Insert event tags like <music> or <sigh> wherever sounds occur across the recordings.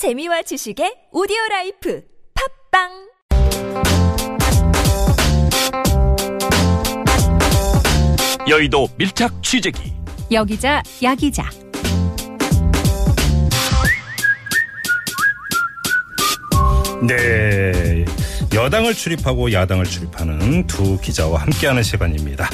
재미와 지식의 오디오 라이프 팟빵! 여의도 밀착 취재기. 여기자 야기자. 네. 여당을 출입하고 야당을 출입하는 두 기자와 함께하는 시간입니다.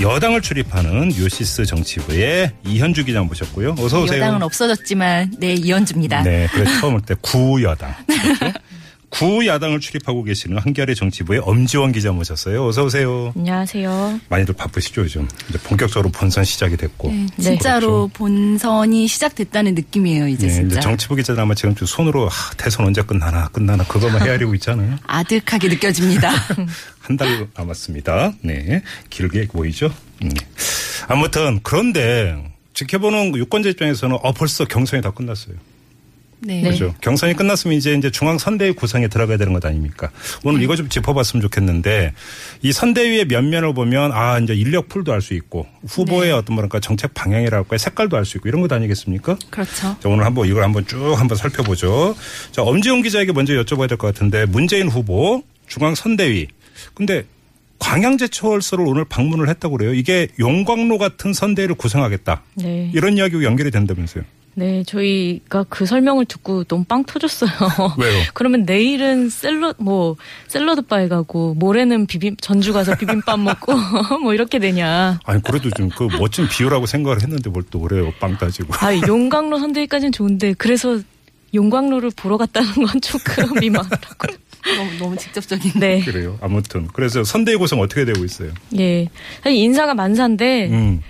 여당을 출입하는 뉴시스 정치부의 이현주 기자 모셨고요. 어서 오세요. 여당은 없어졌지만 네 이현주입니다. 네, 그래 처음 올 때 구여당. <laughs> 그렇죠? 구야당을 출입하고 계시는 한겨레 정치부의 엄지원 기자 모셨어요. 어서 오세요. 안녕하세요. 많이들 바쁘시죠 요즘. 이제 본격적으로 본선 시작이 됐고. 네, 진짜로 본선이 시작됐다는 느낌이에요 이제 네, 진짜. 이제 정치부 기자들 아마 지금 좀 손으로 하, 대선 언제 끝나나 끝나나 그것만 <laughs> 헤아리고 있잖아요. 아득하게 느껴집니다. <laughs> 한 달 남았습니다. 네. 길게 보이죠? 음. 아무튼, 그런데 지켜보는 유권자 입장에서는 어, 벌써 경선이 다 끝났어요. 네. 그죠? 경선이 끝났으면 이제 이제 중앙 선대위 구성에 들어가야 되는 것 아닙니까? 오늘 이거 좀 짚어봤으면 좋겠는데 이 선대위의 면면을 보면 아 이제 인력 풀도 알 수 있고 후보의 네. 어떤 뭐랄까 정책 방향이랄까 색깔도 알 수 있고 이런 것 아니겠습니까? 그렇죠. 자, 오늘 한번 이걸 한번 쭉 한번 살펴보죠. 자, 엄지용 기자에게 먼저 여쭤봐야 될 것 같은데 문재인 후보 중앙 선대위. 근데 광양제철소를 오늘 방문을 했다고 그래요. 이게 용광로 같은 선대위를 구성하겠다. 네. 이런 이야기가 연결이 된다면서요. 네, 저희가 그 설명을 듣고 너무 빵 터졌어요. <laughs> 왜요? 그러면 내일은 샐러 뭐 샐러드 바에 가고 모레는 비빔 전주 가서 비빔밥 <laughs> 먹고 뭐 이렇게 되냐. 아니 그래도 좀 그 멋진 비유라고 생각을 했는데 뭘 또 그래요. 빵 따지고. 아, 용광로 선대위까지는 좋은데 그래서 용광로를 보러 갔다는 건 조금 <laughs> 미안하고요. 너무, 너무 직접적인. 네. 그래요. 아무튼 그래서 선대위 구성 어떻게 되고 있어요? 예. 사실 인사가 만사인데 음.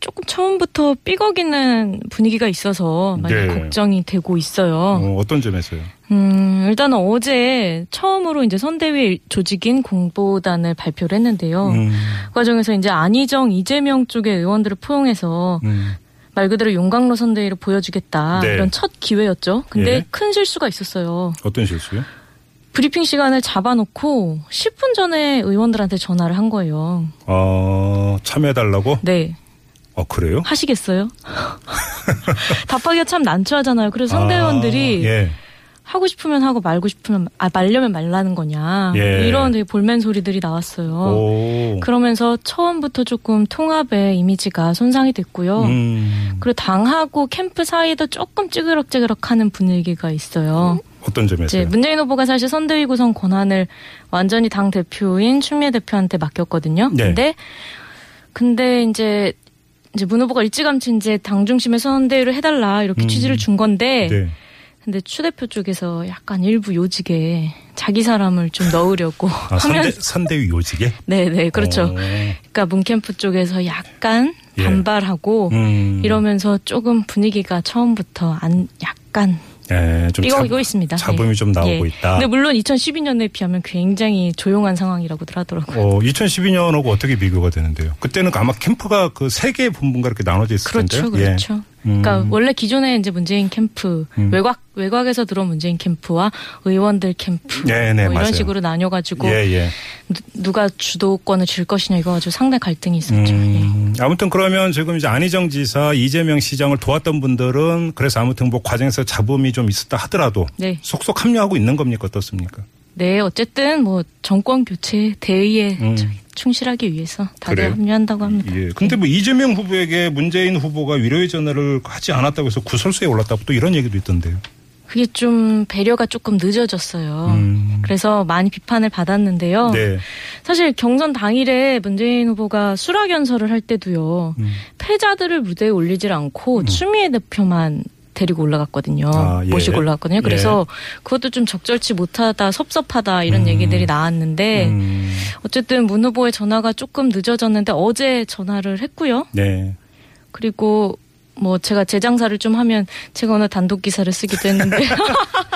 조금 처음부터 삐걱이는 분위기가 있어서 많이 네. 걱정이 되고 있어요. 어, 어떤 점에서요? 음, 일단 은 어제 처음으로 이제 선대위 조직인 공보단을 발표를 했는데요. 음. 그 과정에서 이제 안희정, 이재명 쪽의 의원들을 포용해서 음. 말 그대로 용광로 선대위를 보여주겠다. 네. 이런 첫 기회였죠. 근데 예. 큰 실수가 있었어요. 어떤 실수요? 브리핑 시간을 잡아놓고 10분 전에 의원들한테 전화를 한 거예요. 어, 참여해달라고? 네. 어, 그래요? 하시겠어요? <laughs> 답하기가 참 난처하잖아요. 그래서 상대 아, 의원들이 예. 하고 싶으면 하고 말고 싶으면 아 말려면 말라는 거냐 예. 이런 되게 볼멘 소리들이 나왔어요. 오. 그러면서 처음부터 조금 통합의 이미지가 손상이 됐고요. 음. 그리고 당하고 캠프 사이도 조금 찌그럭찌그럭하는 분위기가 있어요. 어떤 점에서요? 이제 문재인 후보가 사실 선대위 구성 권한을 완전히 당 대표인 추미애 대표한테 맡겼거든요. 네. 근데 근데 이제 이제 문 후보가 일찌감치 이제 당 중심의 선대위를 해달라 이렇게 음. 취지를 준 건데 네. 근데 추 대표 쪽에서 약간 일부 요직에 자기 사람을 좀 넣으려고 아, 하면 선대, 선대위 요직에? 네네 <laughs> 그렇죠. 어. 그러니까 문캠프 쪽에서 약간 예. 반발하고 음. 이러면서 조금 분위기가 처음부터 안 약간 예, 좀 삐걱이고 잡- 있습니다. 잡음이 예. 좀 나오고 예. 있다. 근데 물론 2012년에 비하면 굉장히 조용한 상황이라고들 하더라고요. 어, 2012년하고 어떻게 비교가 되는데요? 그때는 아마 캠프가 그 세 개의 본부가 이렇게 나눠져 있을 그렇죠, 텐데. 그렇죠. 음. 그러니까 원래 기존에 이제 문재인 캠프 음. 외곽 외곽에서 들어온 문재인 캠프와 의원들 캠프 네, 네, 뭐 이런 맞아요. 식으로 나뉘어가지고 예, 예. 누, 가 주도권을 줄 것이냐 이거 아주 상당히 갈등이 있었죠. 예. 음, 아무튼 그러면 지금 이제 안희정 지사, 이재명 시장을 도왔던 분들은 그래서 아무튼 뭐 과정에서 잡음이 좀 있었다 하더라도 네. 속속 합류하고 있는 겁니까 어떻습니까? 네, 어쨌든 뭐 정권 교체 대의에 음. 충실하기 위해서 다들 그래요? 합류한다고 합니다. 예. 근데 뭐 이재명 후보에게 문재인 후보가 위로의 전화를 하지 않았다고 해서 구설수에 올랐다고 또 이런 얘기도 있던데요. 그게 좀 배려가 조금 늦어졌어요. 음. 그래서 많이 비판을 받았는데요. 네. 사실 경선 당일에 문재인 후보가 수락 연설을 할 때도요. 음. 패자들을 무대에 올리질 않고 추미애 대표만 데리고 올라갔거든요. 아, 예. 모시고 올라갔거든요. 그래서 그것도 좀 적절치 못하다, 섭섭하다 이런 음. 얘기들이 나왔는데 음. 어쨌든 문 후보의 전화가 조금 늦어졌는데 어제 전화를 했고요. 네. 그리고 뭐 제가 재장사를 좀 하면 제가 오늘 단독 기사를 쓰기도 했는데 <laughs>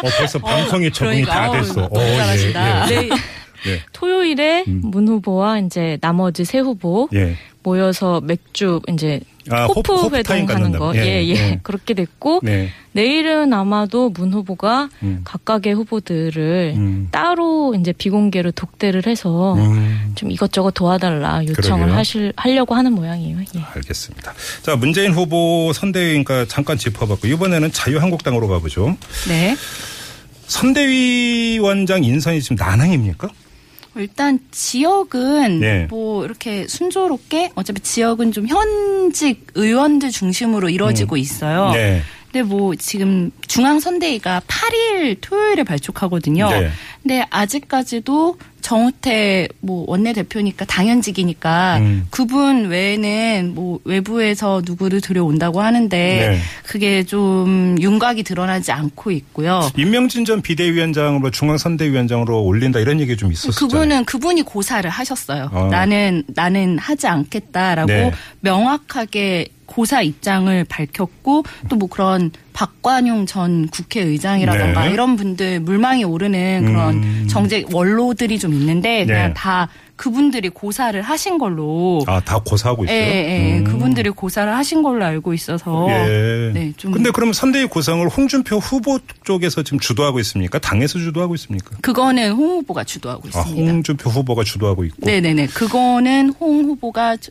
어, 벌써 방송에 적응이 그러니까, 다 됐어. 너무 잘하신다. 예, 네, <laughs> 예. 토요일에 음. 문 후보와 이제 나머지 세 후보 예. 모여서 맥주 이제 아, 호프- 회동 하는 갖는다고. 거. 예, 예, 예. 예. <laughs> 그렇게 됐고 네. 내일은 아마도 문 후보가 음. 각각의 후보들을 음. 따로 이제 비공개로 독대를 해서 음, 좀 이것저것 도와달라 요청을 그러게요. 하실 하려고 하는 모양이에요. 예. 알겠습니다. 자, 문재인 후보 선대위니까 잠깐 짚어봤고 이번에는 자유한국당으로 가보죠. 네. 선대위원장 인선이 지금 난항입니까? 일단 지역은 네. 뭐 이렇게 순조롭게 어차피 지역은 좀 현직 의원들 중심으로 이루어지고 있어요. 네. 근데 뭐 지금 중앙선대위가 8일 토요일에 발족하거든요. 네. 근데 아직까지도 정우태 뭐 원내대표니까 당연직이니까 음. 그분 외에는 뭐 외부에서 누구를 들여온다고 하는데 네. 그게 좀 윤곽이 드러나지 않고 있고요. 임명진 전 비대위원장으로 중앙선대위원장으로 올린다 이런 얘기 좀 있었어요. 그분은 그분이 고사를 하셨어요. 어. 나는 나는 하지 않겠다라고 네. 명확하게 고사 입장을 밝혔고 또 뭐 그런 박관용 전 국회의장이라던가 네. 이런 분들 물망에 오르는 그런 음. 정책 원로들이 좀 있는데 그냥 네. 다 그분들이 고사를 하신 걸로 아, 다 고사하고 예, 있어요. 예, 음. 그분들이 고사를 하신 걸로 알고 있어서 예. 네, 좀 근데 그럼 선대위 구성을 홍준표 후보 쪽에서 지금 주도하고 있습니까? 당에서 주도하고 있습니까? 그거는 홍 후보가 주도하고 아, 있습니다. 홍준표 후보가 주도하고 있고. 네 네 네. 그거는 홍 후보가 저-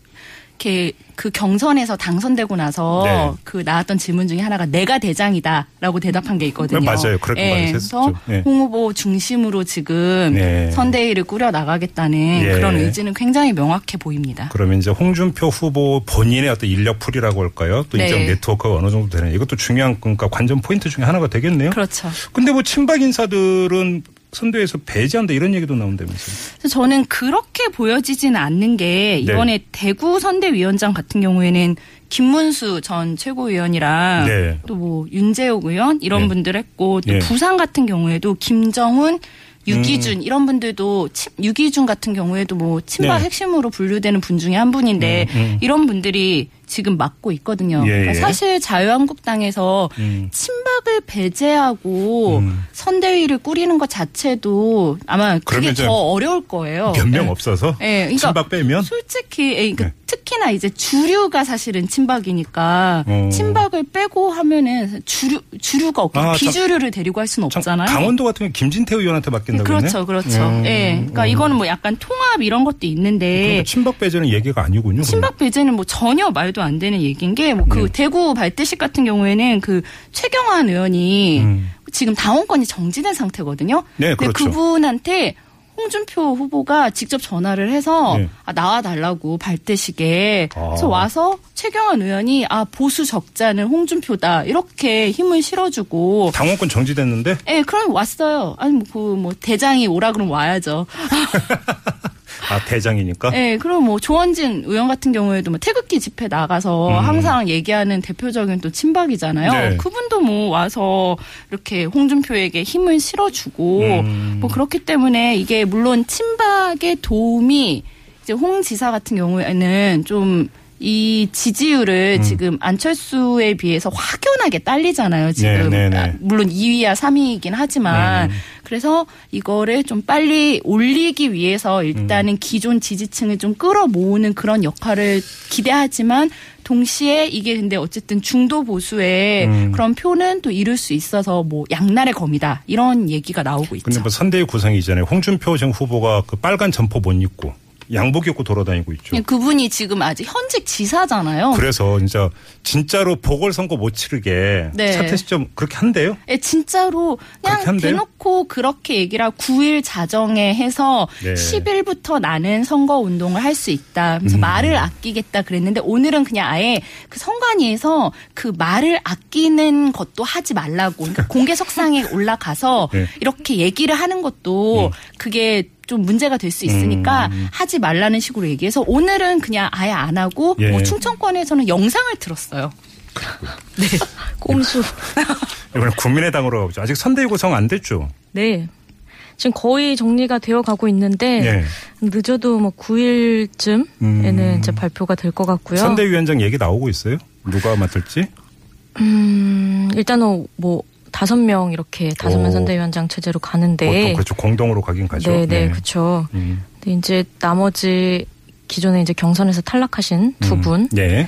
이렇게 그 경선에서 당선되고 나서 네. 그 나왔던 질문 중에 하나가 내가 대장이다라고 대답한 게 있거든요. 네, 맞아요. 그렇게 예, 말했었죠. 그래서 네. 홍 후보 중심으로 지금 네. 선대위를 꾸려 나가겠다는 예. 그런 의지는 굉장히 명확해 보입니다. 그러면 이제 홍준표 후보 본인의 어떤 인력풀이라고 할까요? 또 네. 인적 네트워크가 어느 정도 되는 이것도 중요한 그러니까 관전 포인트 중에 하나가 되겠네요. 그렇죠. 근데 뭐 친박 인사들은 선대에서 배제한다 이런 얘기도 나온다면서요. 저는 그렇게 보여지지는 않는 게 네. 이번에 대구 선대위원장 같은 경우에는 김문수 전 최고위원이랑 네. 또뭐 윤재옥 의원 이런 네. 분들 했고 또 예. 부산 같은 경우에도 김정훈 유기준 음. 이런 분들도 치- 유기준 같은 경우에도 뭐 친박 네. 핵심으로 분류되는 분 중에 한 분인데 음, 음. 이런 분들이 지금 맡고 있거든요. 예, 그러니까 예. 사실 자유한국당에서 음. 친박을 배제하고 음. 선대위를 꾸리는 것 자체도 아마 그게 더 어려울 거예요. 몇명 네. 없어서 예, 그러니까 친박 빼면 솔직히 예, 그러니까 네. 특히나 이제 주류가 사실은 친박이니까 어. 친박을 빼고 하면은 주류 주류가 없고 아, 비주류를 데리고 할 수는 참, 없잖아요. 강원도 같은 경우 김진태 의원한테 맡긴다고 그렇죠, 그렇죠. 음. 예, 그러니까 이거는 뭐 약간 통합 이런 것도 있는데 그러니까 친박 배제는 얘기가 아니군요. 친박 배제는 뭐 전혀 말도 안 되는 얘기인 게 뭐그 네. 대구 발대식 같은 경우에는 그 최경환 의원이 음. 지금 당원권이 정지된 상태거든요. 네, 근데 그렇죠. 그분한테 홍준표 후보가 직접 전화를 해서 네. 아, 나와 달라고 발대식에 아. 그래서 와서 최경환 의원이 아 보수 적자는 홍준표다 이렇게 힘을 실어주고 당원권 정지됐는데 예, 그럼 왔어요. 아니 뭐그 뭐 대장이 오라 그러면 와야죠. <laughs> 아 대장이니까. 예, 그럼 뭐 조원진 의원 같은 경우에도 뭐 태극기 집회 나가서 음. 항상 얘기하는 대표적인 또 친박이잖아요. 네. 그분도 뭐 와서 이렇게 홍준표에게 힘을 실어주고 음. 뭐 그렇기 때문에 이게 물론 친박의 도움이 이제 홍 지사 같은 경우에는 좀이 지지율을 음. 지금 안철수에 비해서 확연하게 딸리잖아요. 지금 네, 네, 네. 아, 물론 2위야 3위이긴 하지만 음. 그래서 이거를 좀 빨리 올리기 위해서 일단은 음. 기존 지지층을 좀 끌어모으는 그런 역할을 기대하지만 동시에 이게 근데 어쨌든 중도 보수의 음. 그런 표는 또 이룰 수 있어서 뭐 양날의 검이다 이런 얘기가 나오고 있죠. 근데 뭐 선대위 구성이 이전에 홍준표 전 후보가 그 빨간 점퍼 못 입고 양복 입고 돌아다니고 있죠. 그냥 그분이 지금 아직 현직 지사잖아요. 그래서 진짜 진짜로 보궐선거 못 치르게 네. 사퇴 시점 그렇게 한대요. 예, 진짜로 그렇게 그냥 한대요? 대놓고 그렇게 얘기를 하고 9일 자정에 해서 네. 10일부터 나는 선거 운동을 할 수 있다. 그래서 음. 말을 아끼겠다 그랬는데 오늘은 그냥 아예 그 선관위에서 그 말을 아끼는 것도 하지 말라고. 그러니까 공개석상에 <laughs> 올라가서 네. 이렇게 얘기를 하는 것도 그게 좀 문제가 될 수 있으니까 음. 하지 말라는 식으로 얘기해서 오늘은 그냥 아예 안 하고 예. 뭐 충청권에서는 영상을 들었어요. <laughs> 꼼수. 이번에 국민의당으로 가보죠. 아직 선대위 구성 안 됐죠. 네. 지금 거의 정리가 되어 가고 있는데 예. 늦어도 뭐 9일쯤에는 음. 이제 발표가 될 것 같고요. 선대위원장 얘기 나오고 있어요. 누가 맡을지? 음, 일단은 뭐 다섯 명 이렇게 다섯 오. 명 선대위원장 체제로 가는데 보통 그렇죠. 공동으로 가긴 가죠. 네, 네, 그렇죠. 음. 근데 이제 나머지 기존에 이제 경선에서 탈락하신 두 음. 분 네.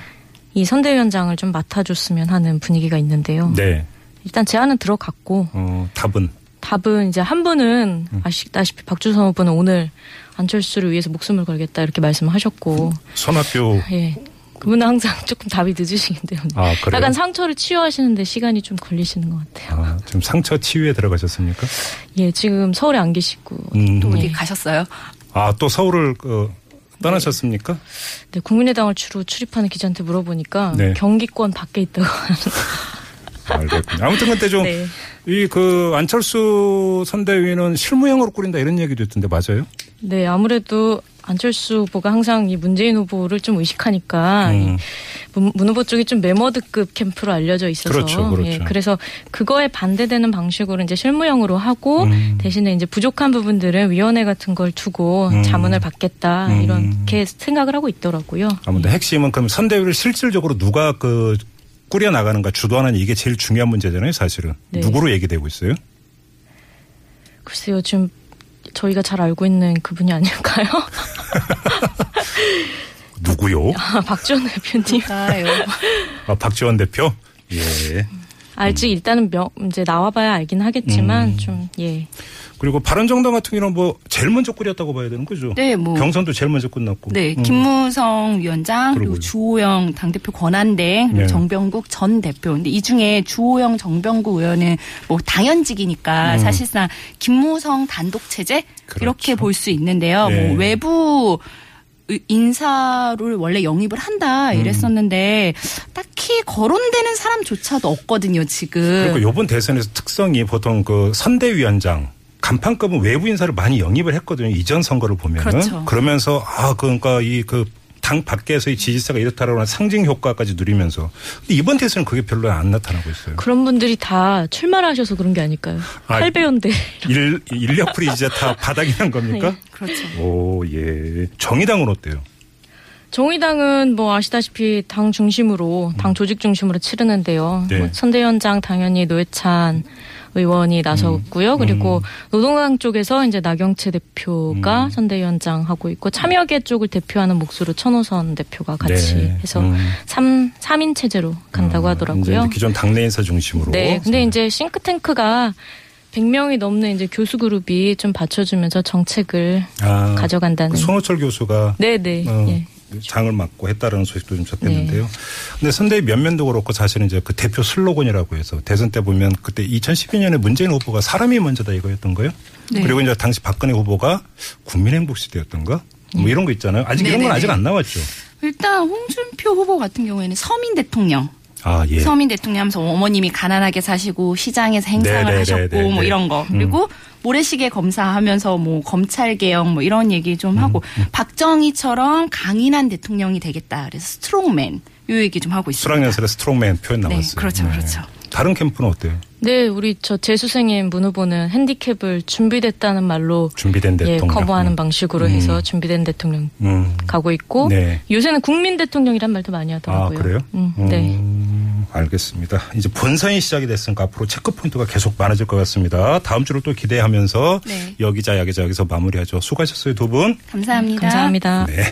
이 선대위원장을 좀 맡아줬으면 하는 분위기가 있는데요. 네. 일단 제안은 들어갔고 어, 답은 답은 이제 한 분은 아시다시피 박주선 후보는 오늘 안철수를 위해서 목숨을 걸겠다 이렇게 말씀하셨고 손학규 예. 그분은 항상 <laughs> 조금 답이 늦으시기 때문에 아, 그래요? 약간 상처를 치유하시는데 시간이 좀 걸리시는 것 같아요. 아, 지금 상처 치유에 들어가셨습니까? 예, 지금 서울에 안 계시고 음. 또 어디 네. 가셨어요? 아, 또 서울을 어, 떠나셨습니까? 네, 국민의당을 주로 출입하는 기자한테 물어보니까 네. 경기권 밖에 있다고 하는. 알겠군요. 아무튼 그때 좀 <laughs> 네. 이그 안철수 선대위는 실무형으로 꾸린다 이런 얘기도 있던데 맞아요? 네, 아무래도 안철수 후보가 항상 이 문재인 후보를 좀 의식하니까 음. 이 문, 문 후보 쪽이 좀 메머드급 캠프로 알려져 있어서 그렇죠, 그렇죠. 예, 그래서 그거에 반대되는 방식으로 이제 실무형으로 하고 음. 대신에 이제 부족한 부분들은 위원회 같은 걸 두고 음. 자문을 받겠다 음. 이렇게 생각을 하고 있더라고요. 아무튼 핵심은 그럼 선대위를 실질적으로 누가 그 꾸려 나가는가 주도하는 이게 제일 중요한 문제잖아요, 사실은. 네. 누구로 얘기되고 있어요? 글쎄요, 지금 저희가 잘 알고 있는 그분이 아닐까요? <laughs> 누구요? 아, 박지원 대표님. 아, 박지원 대표? 예. 알지 일단은 명 이제 나와봐야 알긴 하겠지만 음. 좀 예. 그리고 바른정당 같은 경우는 뭐 제일 먼저 꾸렸다고 봐야 되는 거죠. 네, 뭐. 경선도 제일 먼저 끝났고. 네, 음. 김무성 위원장 그리고. 주호영 당 대표 권한대 그리고 네. 정병국 전 대표. 근데 이 중에 주호영 정병국 의원은 뭐 당연직이니까 음. 사실상 김무성 단독 체제 그렇죠. 이렇게 볼 수 있는데요. 네. 뭐 외부 의- 인사를 원래 영입을 음. 한다 이랬었는데 딱히 거론되는 사람조차도 없거든요 지금. 그리고 요번 대선에서 특성이 보통 그 선대위원장 간판급은 외부 인사를 많이 영입을 했거든요. 이전 선거를 보면은. 그렇죠. 러면서 아 그러니까 이 그 당 밖에서의 지지세가 이렇다라고 하는 상징 효과까지 누리면서 근데 이번 대선은 그게 별로 안 나타나고 있어요. 그런 분들이 다 출마를 하셔서 그런 게 아닐까요? 아, 8배연대. 일, 인력풀이 이제 다 바닥이 난 겁니까? <laughs> 그렇죠. 오, 예. 정의당은 어때요? 정의당은 뭐 아시다시피 당 중심으로 당 조직 중심으로 치르는데요. 음. 네. 뭐 선대위원장 당연히 노회찬 의원이 나섰고요. 그리고 음. 노동당 쪽에서 이제 나경채 대표가 선대위원장 하고 있고 참여계 쪽을 대표하는 몫으로 천호선 대표가 같이 네. 해서 음. 삼 3인 체제로 간다고 어, 하더라고요. 기존 당내 인사 중심으로. 네. 근데 이제 싱크탱크가 100명이 넘는 이제 교수 그룹이 좀 받쳐주면서 정책을 아, 가져간다는. 그 손호철 교수가 네네. 어, 예. 장을 맡고 했다라는 소식도 좀 접했는데요. 네. 근데 선대위 면면도 그렇고 사실은 이제 그 대표 슬로건이라고 해서 대선 때 보면 그때 2012년에 문재인 후보가 사람이 먼저다 이거였던 거예요. 네. 그리고 이제 당시 박근혜 후보가 국민행복 시대였던가 뭐 이런 거 있잖아요. 아직 이런 건 네네네. 아직 안 나왔죠. 일단 홍준표 후보 같은 경우에는 서민 대통령. 아 예. 서민 대통령 하면서 어머님이 가난하게 사시고 시장에서 행상을 네네네네네. 하셨고 뭐 이런 거 음. 그리고 모래시계 검사하면서 뭐 검찰 개혁 뭐 이런 얘기 좀 하고 음, 박정희처럼 강인한 대통령이 되겠다 그래서 strongman 요 얘기 좀 하고 있습니다. 수락연설에 strongman 표현 네, 나왔어요. 그렇죠, 그렇죠. 다른 캠프는 어때요? 네, 우리 저 재수생인 문 후보는 핸디캡을 준비됐다는 말로 준비된 예, 대통령. 커버하는 방식으로 음. 해서 준비된 대통령 음. 가고 있고 네. 요새는 국민 대통령이란 말도 많이 아 하더라고요. 그래요? 음, 네. 음, 알겠습니다. 이제 본선이 시작이 됐으니까 앞으로 체크 포인트가 계속 많아질 것 같습니다. 다음 주를 또 기대하면서 네. 여기자 야기자 여기서 마무리하죠. 수고하셨어요 두 분. 감사합니다. 감사합니다. 네.